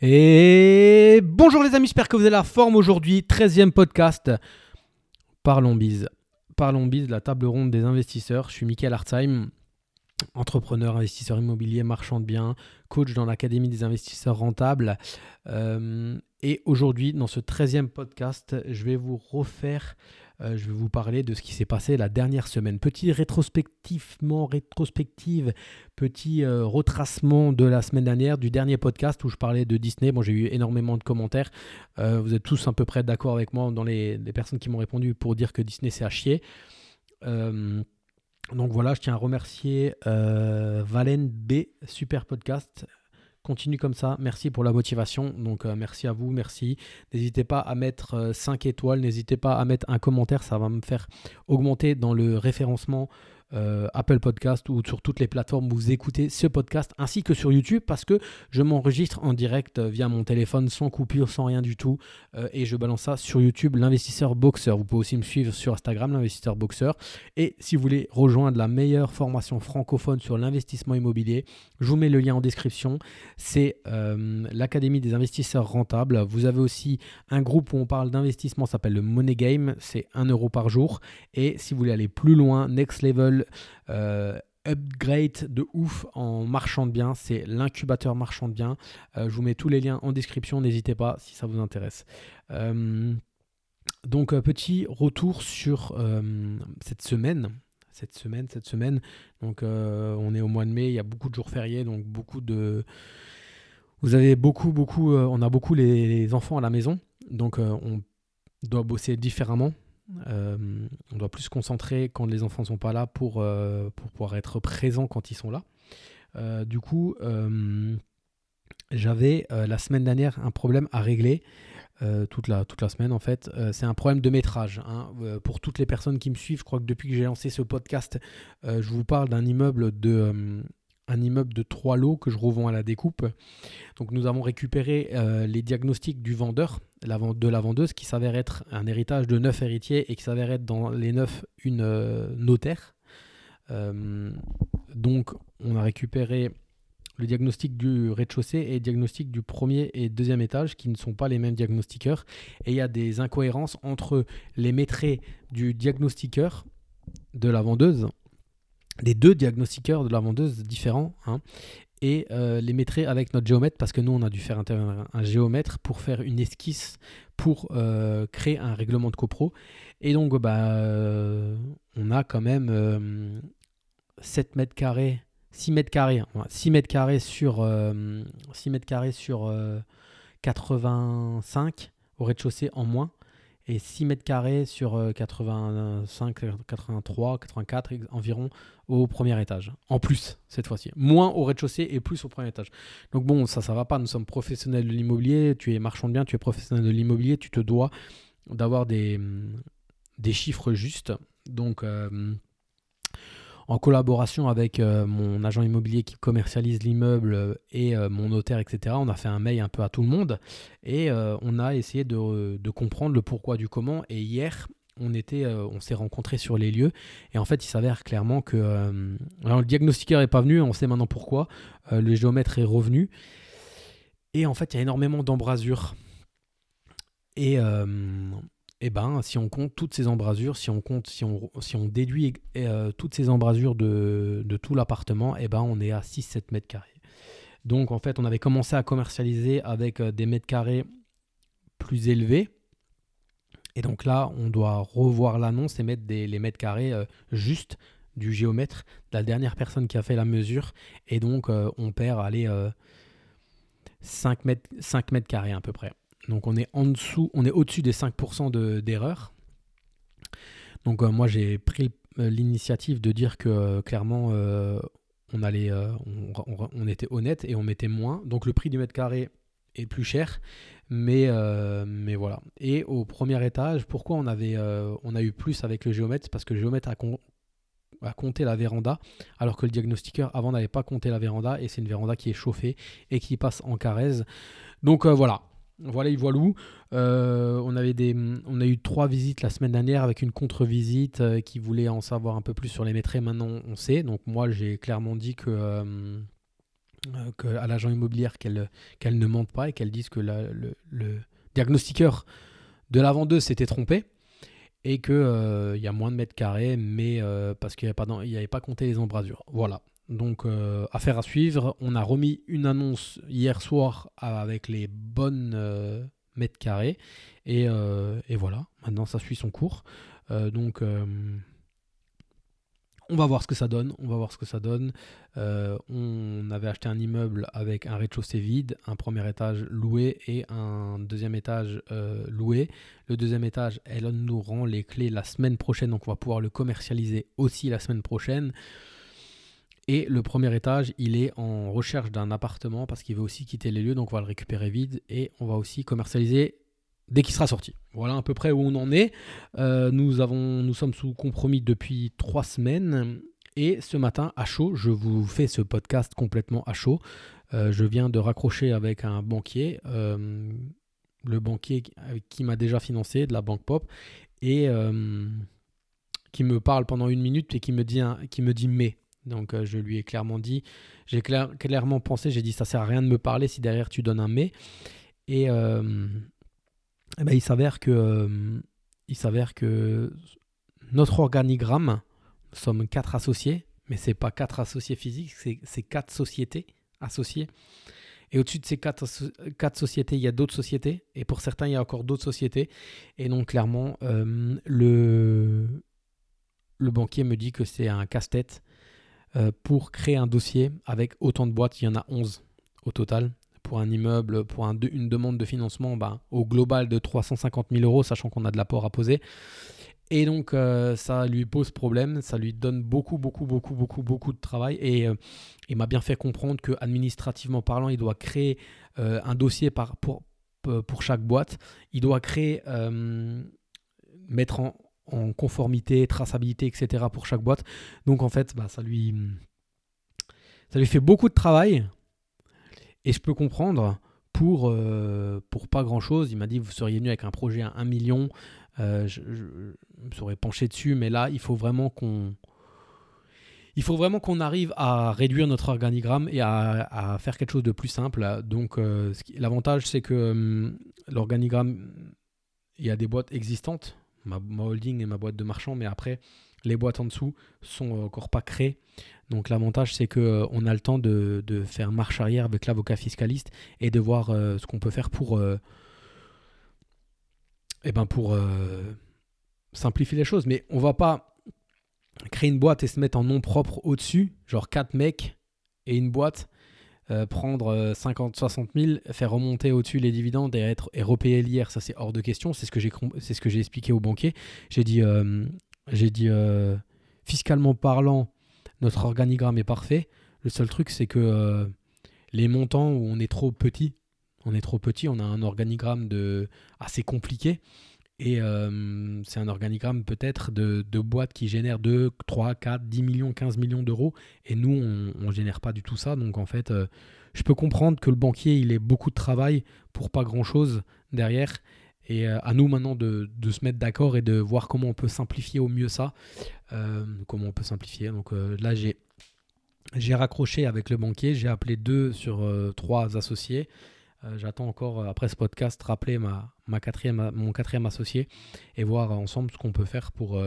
Et bonjour les amis, j'espère que vous avez la forme aujourd'hui. 13e podcast. Parlons bise. Parlons bise, la table ronde des investisseurs. Je suis Michael Hartzheim, entrepreneur, investisseur immobilier, marchand de biens, coach dans l'Académie des investisseurs rentables. Euh, et aujourd'hui, dans ce 13e podcast, je vais vous refaire euh, je vais vous parler de ce qui s'est passé la dernière semaine. Petit rétrospectivement, rétrospective, petit euh, retracement de la semaine dernière, du dernier podcast où je parlais de Disney. Bon, j'ai eu énormément de commentaires. Euh, vous êtes tous à peu près d'accord avec moi dans les, les personnes qui m'ont répondu pour dire que Disney c'est à chier. donc voilà, je tiens à remercier Valen B, super podcast. Continue comme ça. Merci pour la motivation. Donc euh, merci à vous, merci. N'hésitez pas à mettre 5 euh, étoiles, n'hésitez pas à mettre un commentaire, ça va me faire augmenter dans le référencement euh, Apple Podcast ou sur toutes les plateformes où vous écoutez ce podcast, ainsi que sur YouTube, parce que je m'enregistre en direct via mon téléphone, sans coupure, sans rien du tout, euh, et je balance ça sur YouTube, l'investisseur boxeur. Vous pouvez aussi me suivre sur Instagram, l'investisseur boxeur. Et si vous voulez rejoindre la meilleure formation francophone sur l'investissement immobilier, je vous mets le lien en description. C'est euh, l'Académie des investisseurs rentables. Vous avez aussi un groupe où on parle d'investissement, s'appelle le Money Game, c'est 1 euro par jour. Et si vous voulez aller plus loin, Next Level, euh, upgrade de ouf en marchand de biens, c'est l'incubateur marchand de biens. Euh, je vous mets tous les liens en description, n'hésitez pas si ça vous intéresse. Euh, donc petit retour sur cette semaine. Cette semaine, cette semaine. Donc on est au mois de mai, il y a beaucoup de jours fériés, donc beaucoup de. Vous avez beaucoup, beaucoup. on a beaucoup les enfants à la maison, donc on doit bosser différemment. Euh, on doit plus se concentrer quand les enfants ne sont pas là pour, euh, pour pouvoir être présent quand ils sont là. Euh, du coup, j'avais la semaine dernière un problème à régler. toute, la, toute la semaine en fait. c'est un problème de métrage. Hein. pour toutes les personnes qui me suivent, je crois que depuis que j'ai lancé ce podcast, je vous parle d'un immeuble de un immeuble de trois lots que je revends à la découpe. Donc nous avons récupéré euh, les diagnostics du vendeur, de la vendeuse, qui s'avère être un héritage de neuf héritiers et qui s'avère être dans les neuf une euh, notaire. Euh, donc on a récupéré le diagnostic du rez-de-chaussée et le diagnostic du premier et deuxième étage qui ne sont pas les mêmes diagnostiqueurs. Et il y a des incohérences entre les maîtres du diagnostiqueur de la vendeuse les deux diagnostiqueurs de la vendeuse différents hein, et euh, les mettrait avec notre géomètre parce que nous on a dû faire un géomètre pour faire une esquisse pour euh, créer un règlement de copro. Et donc bah euh, on a quand même 7 mètres carrés 6 mètres carrés 6 mètres sur 6 mètres carrés sur 85 au rez-de-chaussée en moins et 6 mètres carrés sur 85, 83, 84 environ au premier étage. En plus, cette fois-ci. Moins au rez-de-chaussée et plus au premier étage. Donc bon, ça, ça va pas. Nous sommes professionnels de l'immobilier. Tu es marchand de biens, tu es professionnel de l'immobilier. Tu te dois d'avoir des, chiffres justes. Donc... Euh, en collaboration avec euh, mon agent immobilier qui commercialise l'immeuble euh, et euh, mon notaire, etc., on a fait un mail un peu à tout le monde et on a essayé de, comprendre le pourquoi du comment. Et hier, on, s'est rencontrés sur les lieux et en fait, il s'avère clairement que le diagnostiqueur n'est pas venu, on sait maintenant pourquoi. le géomètre est revenu et en fait, il y a énormément d'embrasures. Et eh ben, si on compte toutes ces embrasures, si on compte, si on, déduit euh, toutes ces embrasures de, tout l'appartement, eh ben, on est à 6-7 mètres carrés. Donc en fait, on avait commencé à commercialiser avec euh, des mètres carrés plus élevés. Et donc là, on doit revoir l'annonce et mettre les mètres carrés euh, juste du géomètre, de la dernière personne qui a fait la mesure. Et donc, on perd, allez, 5 mètres, 5 mètres carrés à peu près. Donc on est en dessous, on est au-dessus des 5% d'erreur. Donc euh, moi j'ai pris euh, l'initiative de dire que euh, clairement on était honnête et on mettait moins. Donc le prix du mètre carré est plus cher, mais, voilà. Et au premier étage, pourquoi on a eu plus avec le géomètre? Parce que le géomètre a, a compté la véranda, alors que le diagnostiqueur avant n'avait pas compté la véranda et c'est une véranda qui est chauffée et qui passe en carèse. Donc voilà, voilà, il voit Euh, on, a eu trois visites la semaine dernière avec une contre-visite euh, qui voulait en savoir un peu plus sur les maîtres. Maintenant, on sait. Donc moi, j'ai clairement dit que, euh, à l'agent immobilier qu'elle ne mente pas et qu'elle dise que le, diagnostiqueur de la vendeuse s'était trompé et qu'il il y a moins de mètres carrés, mais parce qu'il n'y avait, pas compté les embrasures. Voilà. Donc, affaire à suivre. On a remis une annonce hier soir avec les bonnes mètres carrés. Et, et, voilà, maintenant ça suit son cours. donc, on va voir ce que ça donne. On va voir ce que ça donne. Euh, on avait acheté un immeuble avec un rez-de-chaussée vide, un premier étage loué et un deuxième étage euh, loué. Le deuxième étage, elle nous rend les clés la semaine prochaine, donc on va pouvoir le commercialiser aussi la semaine prochaine. Et le premier étage, il est en recherche d'un appartement parce qu'il veut aussi quitter les lieux, donc on va le récupérer vide et on va aussi commercialiser dès qu'il sera sorti. Voilà à peu près où on en est. Euh, nous, avons, nous sommes sous compromis depuis trois semaines. Et ce matin, à chaud, je vous fais ce podcast complètement à chaud. Euh, je viens de raccrocher avec un banquier, euh, le banquier qui m'a déjà financé de la Banque Pop, et qui me parle pendant une minute et qui me dit, qui me dit mais. Donc je lui ai clairement dit, j'ai clairement pensé, j'ai dit ça sert à rien de me parler si derrière tu donnes un mais. Et eh ben, il s'avère que, euh, il s'avère que notre organigramme, nous sommes quatre associés, mais c'est pas quatre associés physiques, c'est quatre sociétés associées. Et au-dessus de ces quatre, quatre, sociétés, il y a d'autres sociétés. Et pour certains, il y a encore d'autres sociétés. Et donc, clairement, euh, le, le banquier me dit que c'est un casse-tête euh, pour créer un dossier avec autant de boîtes. Il y en a 11 au total pour un immeuble, pour une demande de financement ben, au global de 350 000 euros, sachant qu'on a de l'apport à poser. Et donc, euh, ça lui pose problème, ça lui donne beaucoup, beaucoup, beaucoup, beaucoup, beaucoup de travail. Et euh, il m'a bien fait comprendre que, administrativement parlant, il doit créer euh, un dossier pour chaque boîte. Il doit créer, mettre en, en, conformité, traçabilité, etc. pour chaque boîte. Donc, en fait, bah, ça, lui, fait beaucoup de travail. Et je peux comprendre pour, euh, pour pas grand chose. Il m'a dit vous seriez venu avec un projet à 1 million. Euh, je, me serais penché dessus, mais là, il faut vraiment qu'on. Il faut vraiment qu'on arrive à réduire notre organigramme et à, faire quelque chose de plus simple. Donc, euh, l'avantage, c'est que hum, l'organigramme, il y a des boîtes existantes, ma, holding et ma boîte de marchand, mais après, les boîtes en dessous sont encore pas créées. Donc l'avantage, c'est qu'on euh, a le temps de, faire marche arrière avec l'avocat fiscaliste et de voir euh, ce qu'on peut faire pour, euh, eh ben pour simplifier les choses. Mais on va pas créer une boîte et se mettre en nom propre au-dessus, genre 4 mecs et une boîte, prendre 50, 60 000, faire remonter au-dessus les dividendes et, être, repayer l'IR. Ça, c'est hors de question. C'est ce que j'ai expliqué au banquier. J'ai dit, j'ai dit fiscalement parlant, notre organigramme est parfait. Le seul truc, c'est que euh, les montants où on est trop petit, on est trop petit, on a un organigramme de, assez compliqué. Et euh, c'est un organigramme peut-être de, de, boîtes qui génèrent 2, 3, 4, 10 millions, 15 millions d'euros. Et nous, on ne génère pas du tout ça. Donc en fait, euh, je peux comprendre que le banquier, il ait beaucoup de travail pour pas grand-chose derrière. Et à nous maintenant de, de se mettre d'accord et de voir comment on peut simplifier au mieux ça. Euh, comment on peut simplifier Donc euh, là, j'ai raccroché avec le banquier, j'ai appelé deux sur euh, trois associés. J'attends encore, après ce podcast, rappeler ma, ma quatrième, mon quatrième associé et voir ensemble ce qu'on peut faire pour,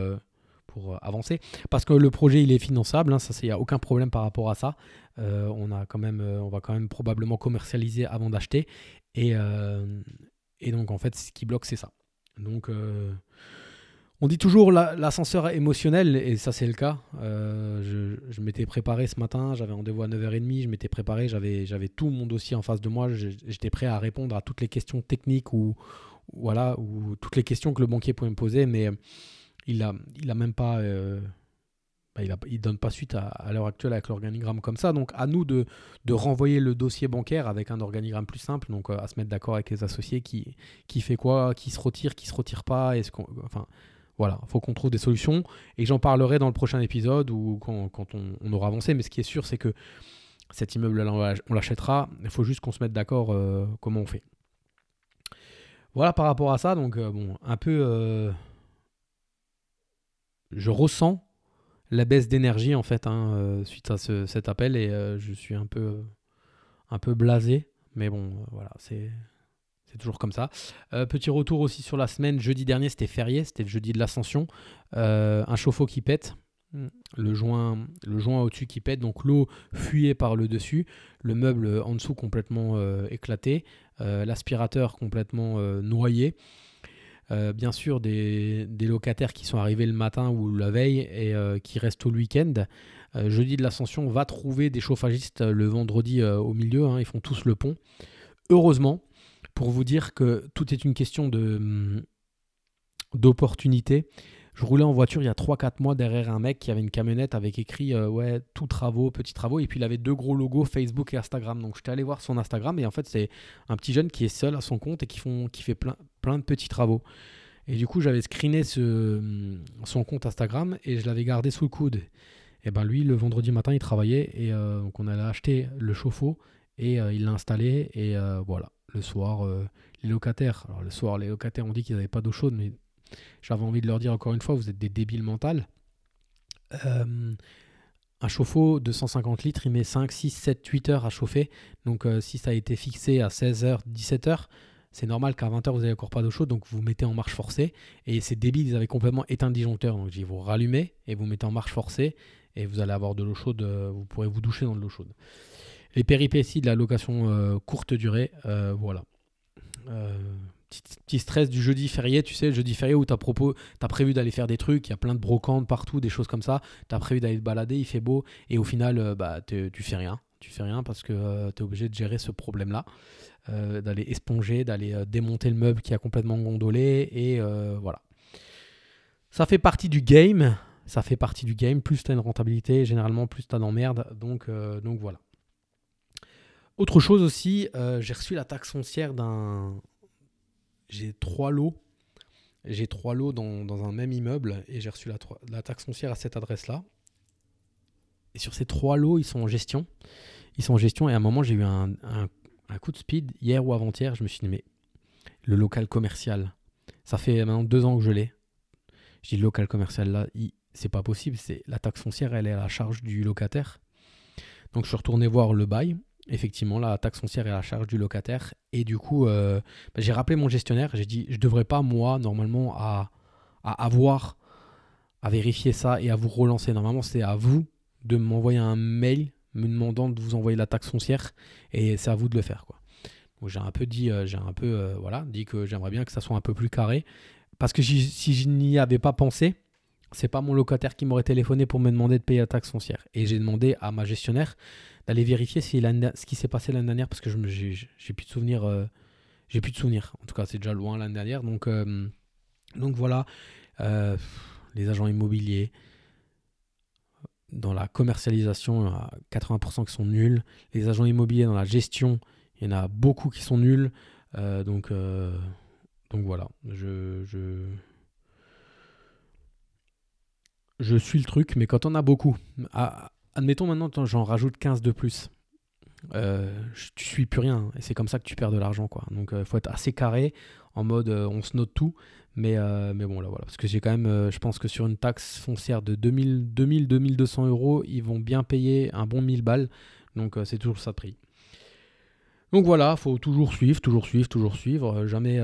pour avancer. Parce que le projet, il est finançable, hein, ça, il n'y a aucun problème par rapport à ça. on, a quand même, on va quand même probablement commercialiser avant d'acheter. Et, et donc, en fait, ce qui bloque, c'est ça. Donc, on dit toujours l'ascenseur émotionnel, et ça c'est le cas. Euh, je, m'étais préparé ce matin, j'avais rendez-vous à 9h30, je m'étais préparé, j'avais tout mon dossier en face de moi, j'étais prêt à répondre à toutes les questions techniques ou, voilà, ou toutes les questions que le banquier pouvait me poser, mais il a, il a même pas... Euh, bah, il, donne pas suite à, l'heure actuelle avec l'organigramme comme ça. Donc à nous de, renvoyer le dossier bancaire avec un organigramme plus simple, donc euh, à se mettre d'accord avec les associés qui, qui fait quoi, qui se retire, qui se retire pas, voilà, il faut qu'on trouve des solutions. Et j'en parlerai dans le prochain épisode ou quand, on, aura avancé. Mais ce qui est sûr, c'est que cet immeuble-là, on l'achètera. Il faut juste qu'on se mette d'accord euh, comment on fait. Voilà par rapport à ça. Donc, euh, bon, un peu. Euh, je ressens la baisse d'énergie en fait hein, suite à cet appel et je suis un peu un peu blasé. Mais bon, voilà, c'est. C'est toujours comme ça. petit retour aussi sur la semaine. Jeudi dernier, c'était férié, c'était le jeudi de l'ascension. un chauffe-eau qui pète. Le joint, le joint au-dessus qui pète, donc l'eau fuyait par le dessus, le meuble en dessous complètement éclaté, l'aspirateur complètement noyé. Euh, bien sûr, des, locataires qui sont arrivés le matin ou la veille et euh, qui restent le week-end. Euh, jeudi de l'Ascension va trouver des chauffagistes le vendredi au milieu. Hein, ils font tous le pont. Heureusement, pour vous dire que tout est une question de hum, d'opportunité. Je roulais en voiture il y a 3-4 mois derrière un mec qui avait une camionnette avec écrit euh, ouais, tout travaux, petits travaux, et puis il avait deux gros logos Facebook et Instagram. Donc j'étais allé voir son Instagram, et en fait, c'est un petit jeune qui est seul à son compte et qui, font, qui fait plein, plein de petits travaux. Et du coup, j'avais screené ce, son compte Instagram et je l'avais gardé sous le coude. Et ben lui, le vendredi matin, il travaillait et euh, donc on allait acheter le chauffe-eau et euh, il l'a installé et voilà. Le soir, les locataires. Alors le soir, les locataires ont dit qu'ils n'avaient pas d'eau chaude, mais j'avais envie de leur dire encore une fois, vous êtes des débiles mentales. Euh, un chauffe-eau de 150 litres, il met 5, 6, 7, 8 heures à chauffer. Donc euh, si ça a été fixé à 16h, 17h, c'est normal qu'à 20h, vous n'avez encore pas d'eau chaude, donc vous mettez en marche forcée. Et c'est débile, ils avaient complètement éteint le disjoncteur. Donc je vous rallumez et vous mettez en marche forcée et vous allez avoir de l'eau chaude, euh, vous pourrez vous doucher dans de l'eau chaude. Les péripéties de la location courte durée, voilà petit, stress du jeudi férié, tu sais, le jeudi férié où tu as, prévu d'aller faire des trucs, il y a plein de brocantes partout, des choses comme ça, tu as prévu d'aller te balader, il fait beau, et au final, euh, bah, tu fais rien. Tu fais rien parce que euh, tu es obligé de gérer ce problème-là, euh, d'aller esponger, d'aller démonter le meuble qui a complètement gondolé, et voilà. Ça fait partie du game, ça fait partie du game. Plus tu as une rentabilité, généralement, plus tu as d'emmerde. Donc, donc voilà. Autre chose aussi, j'ai reçu la taxe foncière d'un j'ai trois lots. J'ai trois lots dans, un même immeuble et j'ai reçu la, taxe foncière à cette adresse-là. Et sur ces trois lots, ils sont en gestion. Ils sont en gestion et à un moment, j'ai eu un, coup de speed hier ou avant-hier. Je me suis dit, mais le local commercial, ça fait maintenant deux ans que je l'ai. Je dis, le local commercial là, c'est pas possible. La taxe foncière, elle est à la charge du locataire. Donc je suis retourné voir le bail effectivement, la taxe foncière est à la charge du locataire. Et du coup, euh, bah, j'ai rappelé mon gestionnaire. J'ai dit, je ne devrais pas, moi, normalement, à, avoir à vérifier ça et à vous relancer. Normalement, c'est à vous de m'envoyer un mail me demandant de vous envoyer la taxe foncière et c'est à vous de le faire. Quoi. j'ai un peu dit, euh, j'ai un peu, euh, voilà, dit que j'aimerais bien que ça soit un peu plus carré. Parce que si je n'y avais pas pensé, c'est pas mon locataire qui m'aurait téléphoné pour me demander de payer la taxe foncière. Et j'ai demandé à ma gestionnaire d'aller vérifier ce qui s'est passé l'année dernière parce que je j'ai plus de souvenirs. Euh, j'ai plus de souvenirs. En tout cas, c'est déjà loin l'année dernière. Donc, euh, voilà, euh, les agents immobiliers. Dans la commercialisation, il y a 80% qui sont nuls. Les agents immobiliers dans la gestion, il y en a beaucoup qui sont nuls. donc, voilà, je, je suis le truc, mais quand on a beaucoup, admettons maintenant, j'en rajoute 15 de plus. Euh, tu suis plus rien et c'est comme ça que tu perds de l'argent quoi. Donc il euh, faut être assez carré en mode euh, on se note tout mais, mais bon là voilà. Parce que j'ai quand même je pense que sur une taxe foncière de 2000 2000 2200 euros ils vont bien payer un bon 1000 balles. Donc c'est toujours ça de prix. Donc voilà faut toujours suivre toujours suivre toujours suivre. Jamais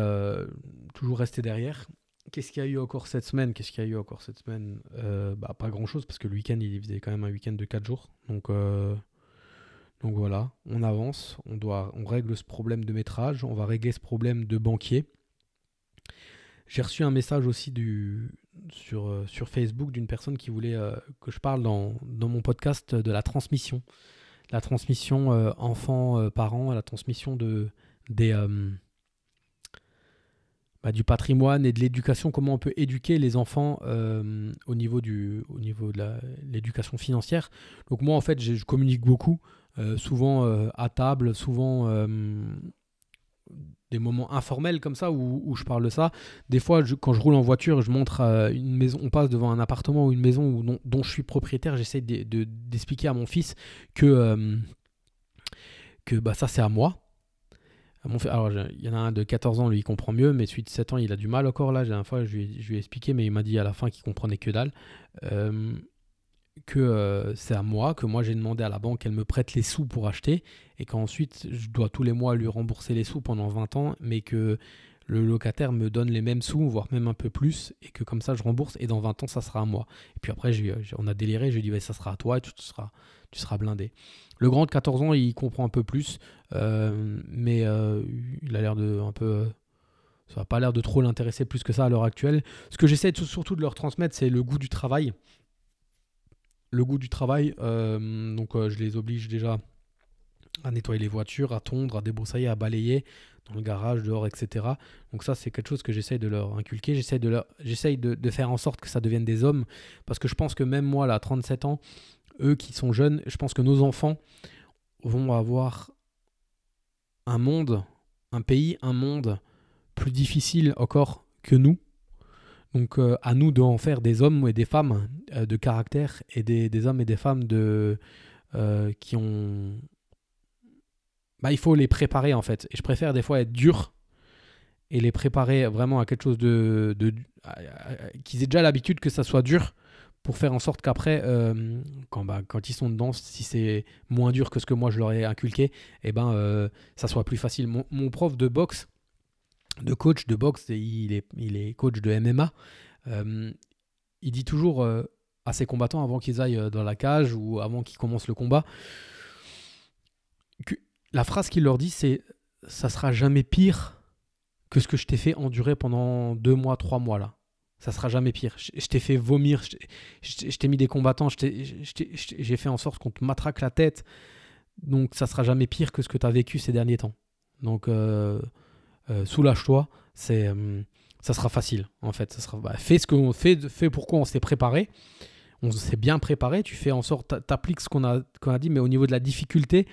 toujours rester derrière Qu'est-ce qu'il y a eu encore cette semaine? Qu'est-ce qu'il y a eu encore cette semaine? Euh, bah, Pas grand-chose, parce que le week-end, il faisait quand même un week-end de 4 jours. Donc, euh, donc voilà, on avance, on, doit, on règle ce problème de métrage, on va régler ce problème de banquier. J'ai reçu un message aussi du, sur, euh, sur Facebook d'une personne qui voulait que je parle dans, dans, mon podcast de la transmission. La transmission enfant-parent, la transmission de, des bah, du patrimoine et de l'éducation, comment on peut éduquer les enfants euh, au, niveau du, au niveau de l'éducation financière. Donc moi, en fait, je, communique beaucoup, euh, souvent euh, à table, souvent des moments informels comme ça où, je parle de ça. Des fois, quand je roule en voiture, je montre une maison, on passe devant un appartement ou une maison dont, je suis propriétaire, j'essaie d'expliquer à mon fils que, que bah, ça c'est à moi alors, il y en a un de 14 ans, lui, il comprend mieux, mais celui de 7 ans, il a du mal encore. Là, la dernière fois, je lui, ai, expliqué, mais il m'a dit à la fin qu'il comprenait que dalle. Euh, que euh, c'est à moi, que moi j'ai demandé à la banque qu'elle me prête les sous pour acheter, et qu'ensuite je dois tous les mois lui rembourser les sous pendant 20 ans, mais que le locataire me donne les mêmes sous, voire même un peu plus, et que comme ça je rembourse, et dans 20 ans ça sera à moi. Et puis après, on a déliré, j'ai dit bah, ça sera à toi, et tu seras, tu seras blindé. Le grand de 14 ans, il comprend un peu plus, euh, mais euh, il a l'air de un peu ça n'a pas l'air de trop l'intéresser plus que ça à l'heure actuelle. Ce que j'essaie surtout de leur transmettre, c'est le goût du travail le goût du travail. Euh, donc euh, je les oblige déjà à nettoyer les voitures, à tondre, à débroussailler, à balayer dans le garage, dehors, etc. Donc ça, c'est quelque chose que j'essaye de leur inculquer. J'essaye de, leur... de, de, faire en sorte que ça devienne des hommes. Parce que je pense que même moi, là, à 37 ans, eux qui sont jeunes, je pense que nos enfants vont avoir un monde, un pays, un monde plus difficile encore que nous. Donc euh, à nous d'en faire des hommes et des femmes euh, de caractère et des, hommes et des femmes de, euh, qui ont... Bah, il faut les préparer en fait. Et je préfère des fois être dur et les préparer vraiment à quelque chose de... de qu'ils aient déjà l'habitude que ça soit dur pour faire en sorte qu'après, quand, bah, quand ils sont dedans, si c'est moins dur que ce que moi je leur ai inculqué, eh ben, ça soit plus facile. mon prof de boxe, de coach de boxe, il est, il est coach de MMA. Euh, il dit toujours euh, à ses combattants avant qu'ils aillent euh, dans la cage ou avant qu'ils commencent le combat, la phrase qu'il leur dit c'est ça sera jamais pire que ce que je t'ai fait endurer pendant deux mois, trois mois là. Ça sera jamais pire. Je, t'ai fait vomir, je t'ai mis des combattants, j'ai fait en sorte qu'on te matraque la tête. Donc ça sera jamais pire que ce que tu as vécu ces derniers temps. Donc euh, soulage-toi, c'est, euh, ça sera facile en fait. Ça sera, bah, fais ce qu'on fait, fais pourquoi on s'est préparé. On s'est bien préparé, tu fais en sorte, t'appliques ce qu'on a, qu'on a dit, mais au niveau de la difficulté,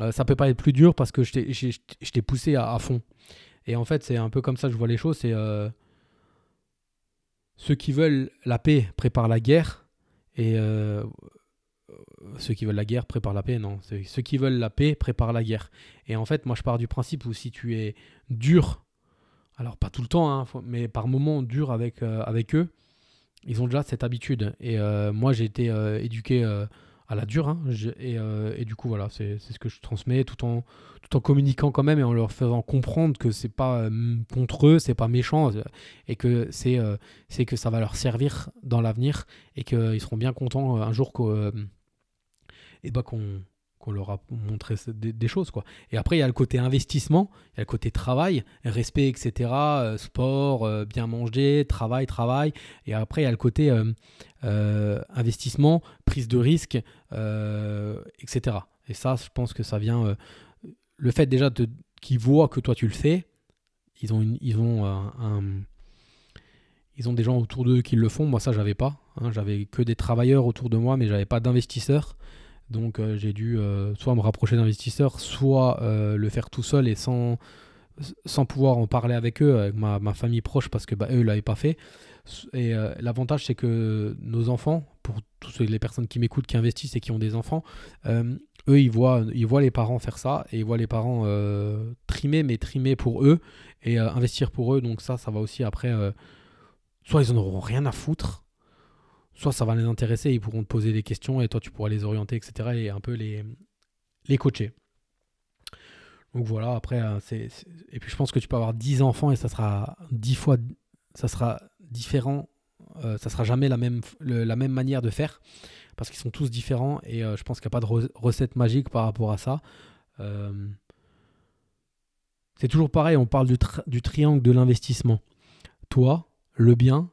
euh, ça peut pas être plus dur parce que je t'ai poussé à, fond. Et en fait, c'est un peu comme ça que je vois les choses. C'est ceux qui veulent la paix préparent la guerre et ceux qui veulent la guerre préparent la paix, non. Ceux qui veulent la paix préparent la guerre. Et en fait, moi, je pars du principe où si tu es dur, alors pas tout le temps, hein, mais par moments dur avec, euh, avec eux, ils ont déjà cette habitude. Et euh, moi, j'ai été euh, éduqué à la dure, hein, et, et, du coup, voilà, c'est ce que je transmets tout en, tout en communiquant quand même et en leur faisant comprendre que c'est pas contre eux, c'est pas méchant, et que c'est que ça va leur servir dans l'avenir et qu'ils seront bien contents un jour bah qu'on leur a montré des, choses. Et après, il y a le côté investissement, il y a le côté travail, respect, etc., euh, sport, euh, bien manger, travail, travail. Et après, il y a le côté euh, investissement, prise de risque, etc. Et ça, je pense que ça vient... le fait déjà qu'ils voient que toi, tu le fais, Ils ont des gens autour d'eux qui le font. Moi, ça, j'avais pas. Hein. J'avais que des travailleurs autour de moi, mais j'avais pas d'investisseurs. Donc euh, j'ai dû euh, soit me rapprocher d'investisseurs, soit euh, le faire tout seul et sans, sans pouvoir en parler avec eux, avec ma, ma famille proche, parce que bah, eux ne l'avaient pas fait. Et l'avantage, c'est que nos enfants, pour toutes les personnes qui m'écoutent, qui investissent et qui ont des enfants, eux, ils voient, ils voient les parents faire ça et ils voient les parents trimer, mais trimer pour eux et investir pour eux. Donc ça, ça va aussi après. soit ils en auront rien à foutre, soit ça va les intéresser, ils pourront te poser des questions et toi tu pourras les orienter, etc. et un peu les, les coacher. Donc voilà, après, euh, et puis je pense que tu peux avoir 10 enfants et ça sera 10 fois, ça sera différent, euh, ça sera jamais la même, manière de faire parce qu'ils sont tous différents et euh, je pense qu'il n'y a pas de recette magique par rapport à ça. c'est toujours pareil, on parle du triangle de l'investissement. Toi, le bien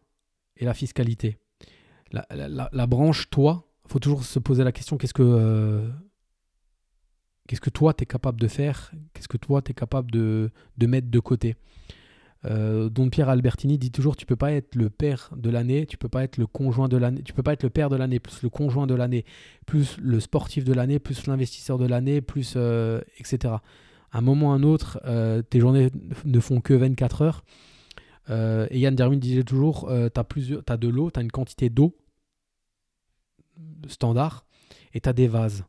et la fiscalité la, branche toi, faut toujours se poser la question qu'est-ce que, euh, toi, tu es capable de faire? Qu'est-ce que toi, tu es capable de, mettre de côté? Euh, Don Pierre Albertini dit toujours tu peux pas être le père de l'année, tu peux pas être le conjoint de l'année, tu peux pas être le père de l'année, plus le conjoint de l'année, plus le sportif de l'année, plus l'investisseur de l'année, plus euh, etc. À un moment ou à un autre, tes journées ne font que 24 heures. Et Yann Derwin disait toujours tu as, de l'eau, tu as une quantité d'eau standard et tu as des vases.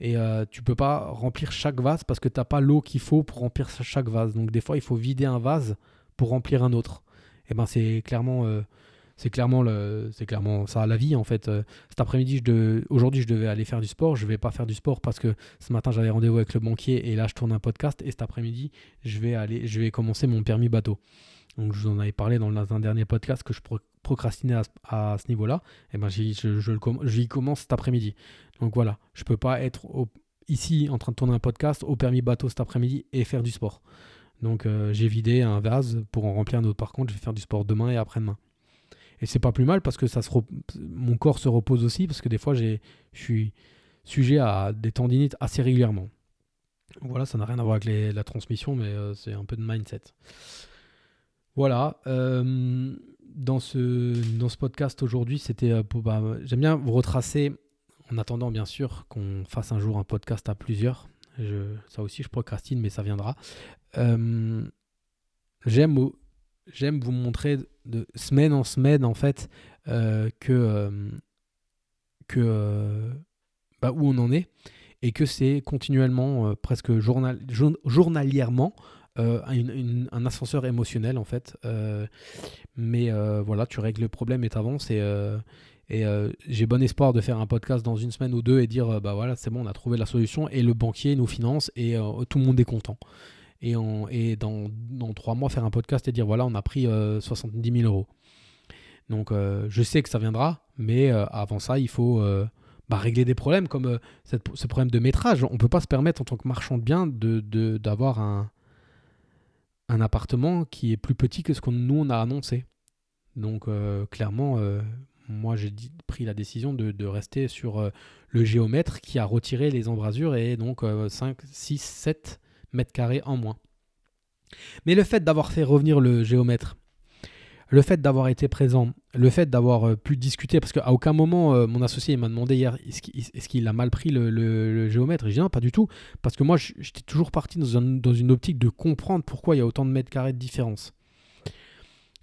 Et euh, tu peux pas remplir chaque vase parce que tu n'as pas l'eau qu'il faut pour remplir chaque vase. Donc des fois, il faut vider un vase pour remplir un autre. Et ben c'est clairement, euh, c'est clairement, ça la vie en fait. Euh, cet après-midi, aujourd'hui, je devais aller faire du sport. Je vais pas faire du sport parce que ce matin, j'avais rendez-vous avec le banquier et là, je tourne un podcast. Et cet après-midi, je vais aller, je vais commencer mon permis bateau. Donc, je vous en avais parlé dans un dernier podcast que je procrastinais à, ce niveau-là. Et eh ben, j'y, je, je, commence cet après-midi. Donc voilà, je peux pas être ici en train de tourner un podcast au permis bateau cet après-midi et faire du sport. Donc euh, j'ai vidé un vase pour en remplir un autre. Par contre, je vais faire du sport demain et après-demain. Et c'est pas plus mal parce que ça mon corps se repose aussi parce que des fois je suis sujet à des tendinites assez régulièrement. Voilà, ça n'a rien à voir avec la transmission, mais euh, c'est un peu de mindset. Voilà. Euh, dans, ce, dans ce podcast aujourd'hui, c'était pour. Bah, j'aime bien vous retracer, en attendant bien sûr qu'on fasse un jour un podcast à plusieurs. Ça aussi, je procrastine, mais ça viendra. Euh, j'aime, vous montrer de semaine en semaine, en fait, euh, que, euh, que bah, où on en est et que c'est continuellement, presque journal, journalièrement, un ascenseur émotionnel en fait. mais voilà, tu règles le problème et t'avances et, euh, j'ai bon espoir de faire un podcast dans une semaine ou deux et dire euh, bah voilà, c'est bon, on a trouvé la solution et le banquier nous finance et euh, tout le monde est content. Et, et dans, dans, trois mois, faire un podcast et dire voilà, on a pris 70 000 euros. Donc je sais que ça viendra, mais avant ça, il faut bah, régler des problèmes comme ce problème de métrage. On ne peut pas se permettre en tant que marchand de biens d'avoir de, un, un appartement qui est plus petit que ce que nous on a annoncé. Donc clairement, moi j'ai pris la décision de, rester sur euh, le géomètre qui a retiré les embrasures et donc 5, 6, 7 mètres carrés en moins. Mais le fait d'avoir fait revenir le géomètre, le fait d'avoir été présent, le fait d'avoir euh, pu discuter, parce qu'à aucun moment euh, mon associé m'a demandé hier est-ce qu'il a mal pris le, géomètre? J'ai dit non, pas du tout, parce que moi j'étais toujours parti dans, dans, une optique de comprendre pourquoi il y a autant de mètres carrés de différence.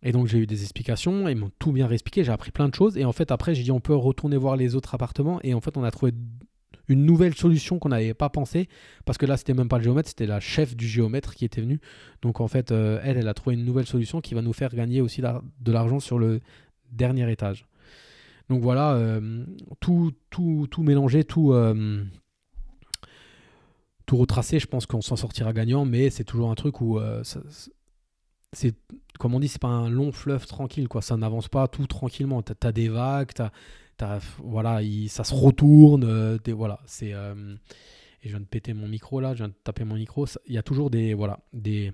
Et donc j'ai eu des explications, ils m'ont tout bien réexpliqué, j'ai appris plein de choses. Et en fait, après, j'ai dit on peut retourner voir les autres appartements. Et en fait, on a trouvé une nouvelle solution qu'on n'avait pas pensé. Parce que là, c'était même pas le géomètre, c'était la chef du géomètre qui était venue. Donc en fait, euh, elle, elle a trouvé une nouvelle solution qui va nous faire gagner aussi de l'argent sur le dernier étage. Donc voilà, euh, tout, tout, tout mélangé, tout, euh, tout retracé, je pense qu'on s'en sortira gagnant. Mais c'est toujours un truc où c'est comme on dit, c'est pas un long fleuve tranquille, quoi. Ça n'avance pas tout tranquillement. Tu as, des vagues, voilà, ça se retourne. Euh, voilà, c'est. Euh, et je viens de péter mon micro là, je viens de taper mon micro. Il y a toujours des, voilà, des,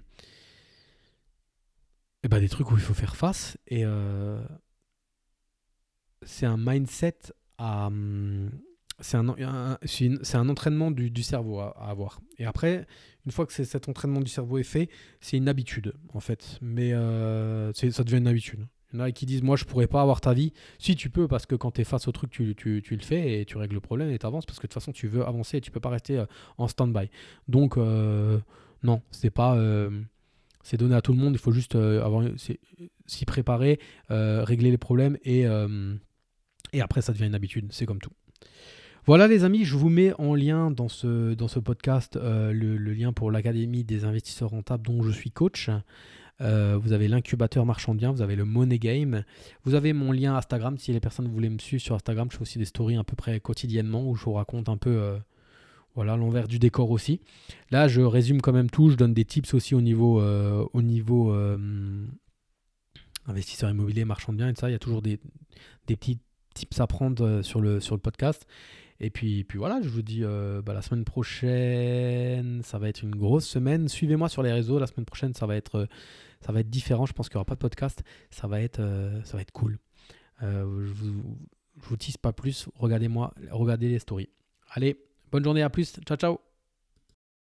eh ben, des trucs où il faut faire face. Et euh, c'est un mindset à. Hum, c'est un, un, entraînement du, cerveau à, avoir. Et après, une fois que cet entraînement du cerveau est fait, c'est une habitude, en fait. Mais ça devient une habitude. Il y en a qui disent, moi, je pourrais pas avoir ta vie. Si, tu peux, parce que quand tu es face au truc, tu, tu, tu, le fais et tu règles le problème et tu avances, parce que de toute façon, tu veux avancer et tu peux pas rester euh, en stand-by. Donc, euh, non, c'est pas... c'est donné à tout le monde, il faut juste s'y préparer, régler les problèmes et, et après ça devient une habitude, c'est comme tout. Voilà les amis, je vous mets en lien dans ce, dans ce podcast euh, le, lien pour l'Académie des investisseurs rentables dont je suis coach. Euh, vous avez l'incubateur marchand bien, vous avez le Money Game, vous avez mon lien Instagram si les personnes voulaient me suivre sur Instagram. Je fais aussi des stories à peu près quotidiennement où je vous raconte un peu euh, voilà l'envers du décor aussi. Là, je résume quand même tout, je donne des tips aussi au niveau, au niveau investisseur immobilier, marchand de biens et ça. Il y a toujours des, des petits tips à prendre sur le, sur le podcast. Et puis, puis voilà, je vous dis euh, bah, la semaine prochaine, ça va être une grosse semaine. Suivez-moi sur les réseaux. La semaine prochaine, ça va être, euh, ça va être différent. Je pense qu'il n'y aura pas de podcast. Ça va être, euh, ça va être cool. je vous, je vous tease pas plus. Regardez-moi, regardez les stories. Allez, bonne journée, à plus. Ciao, ciao.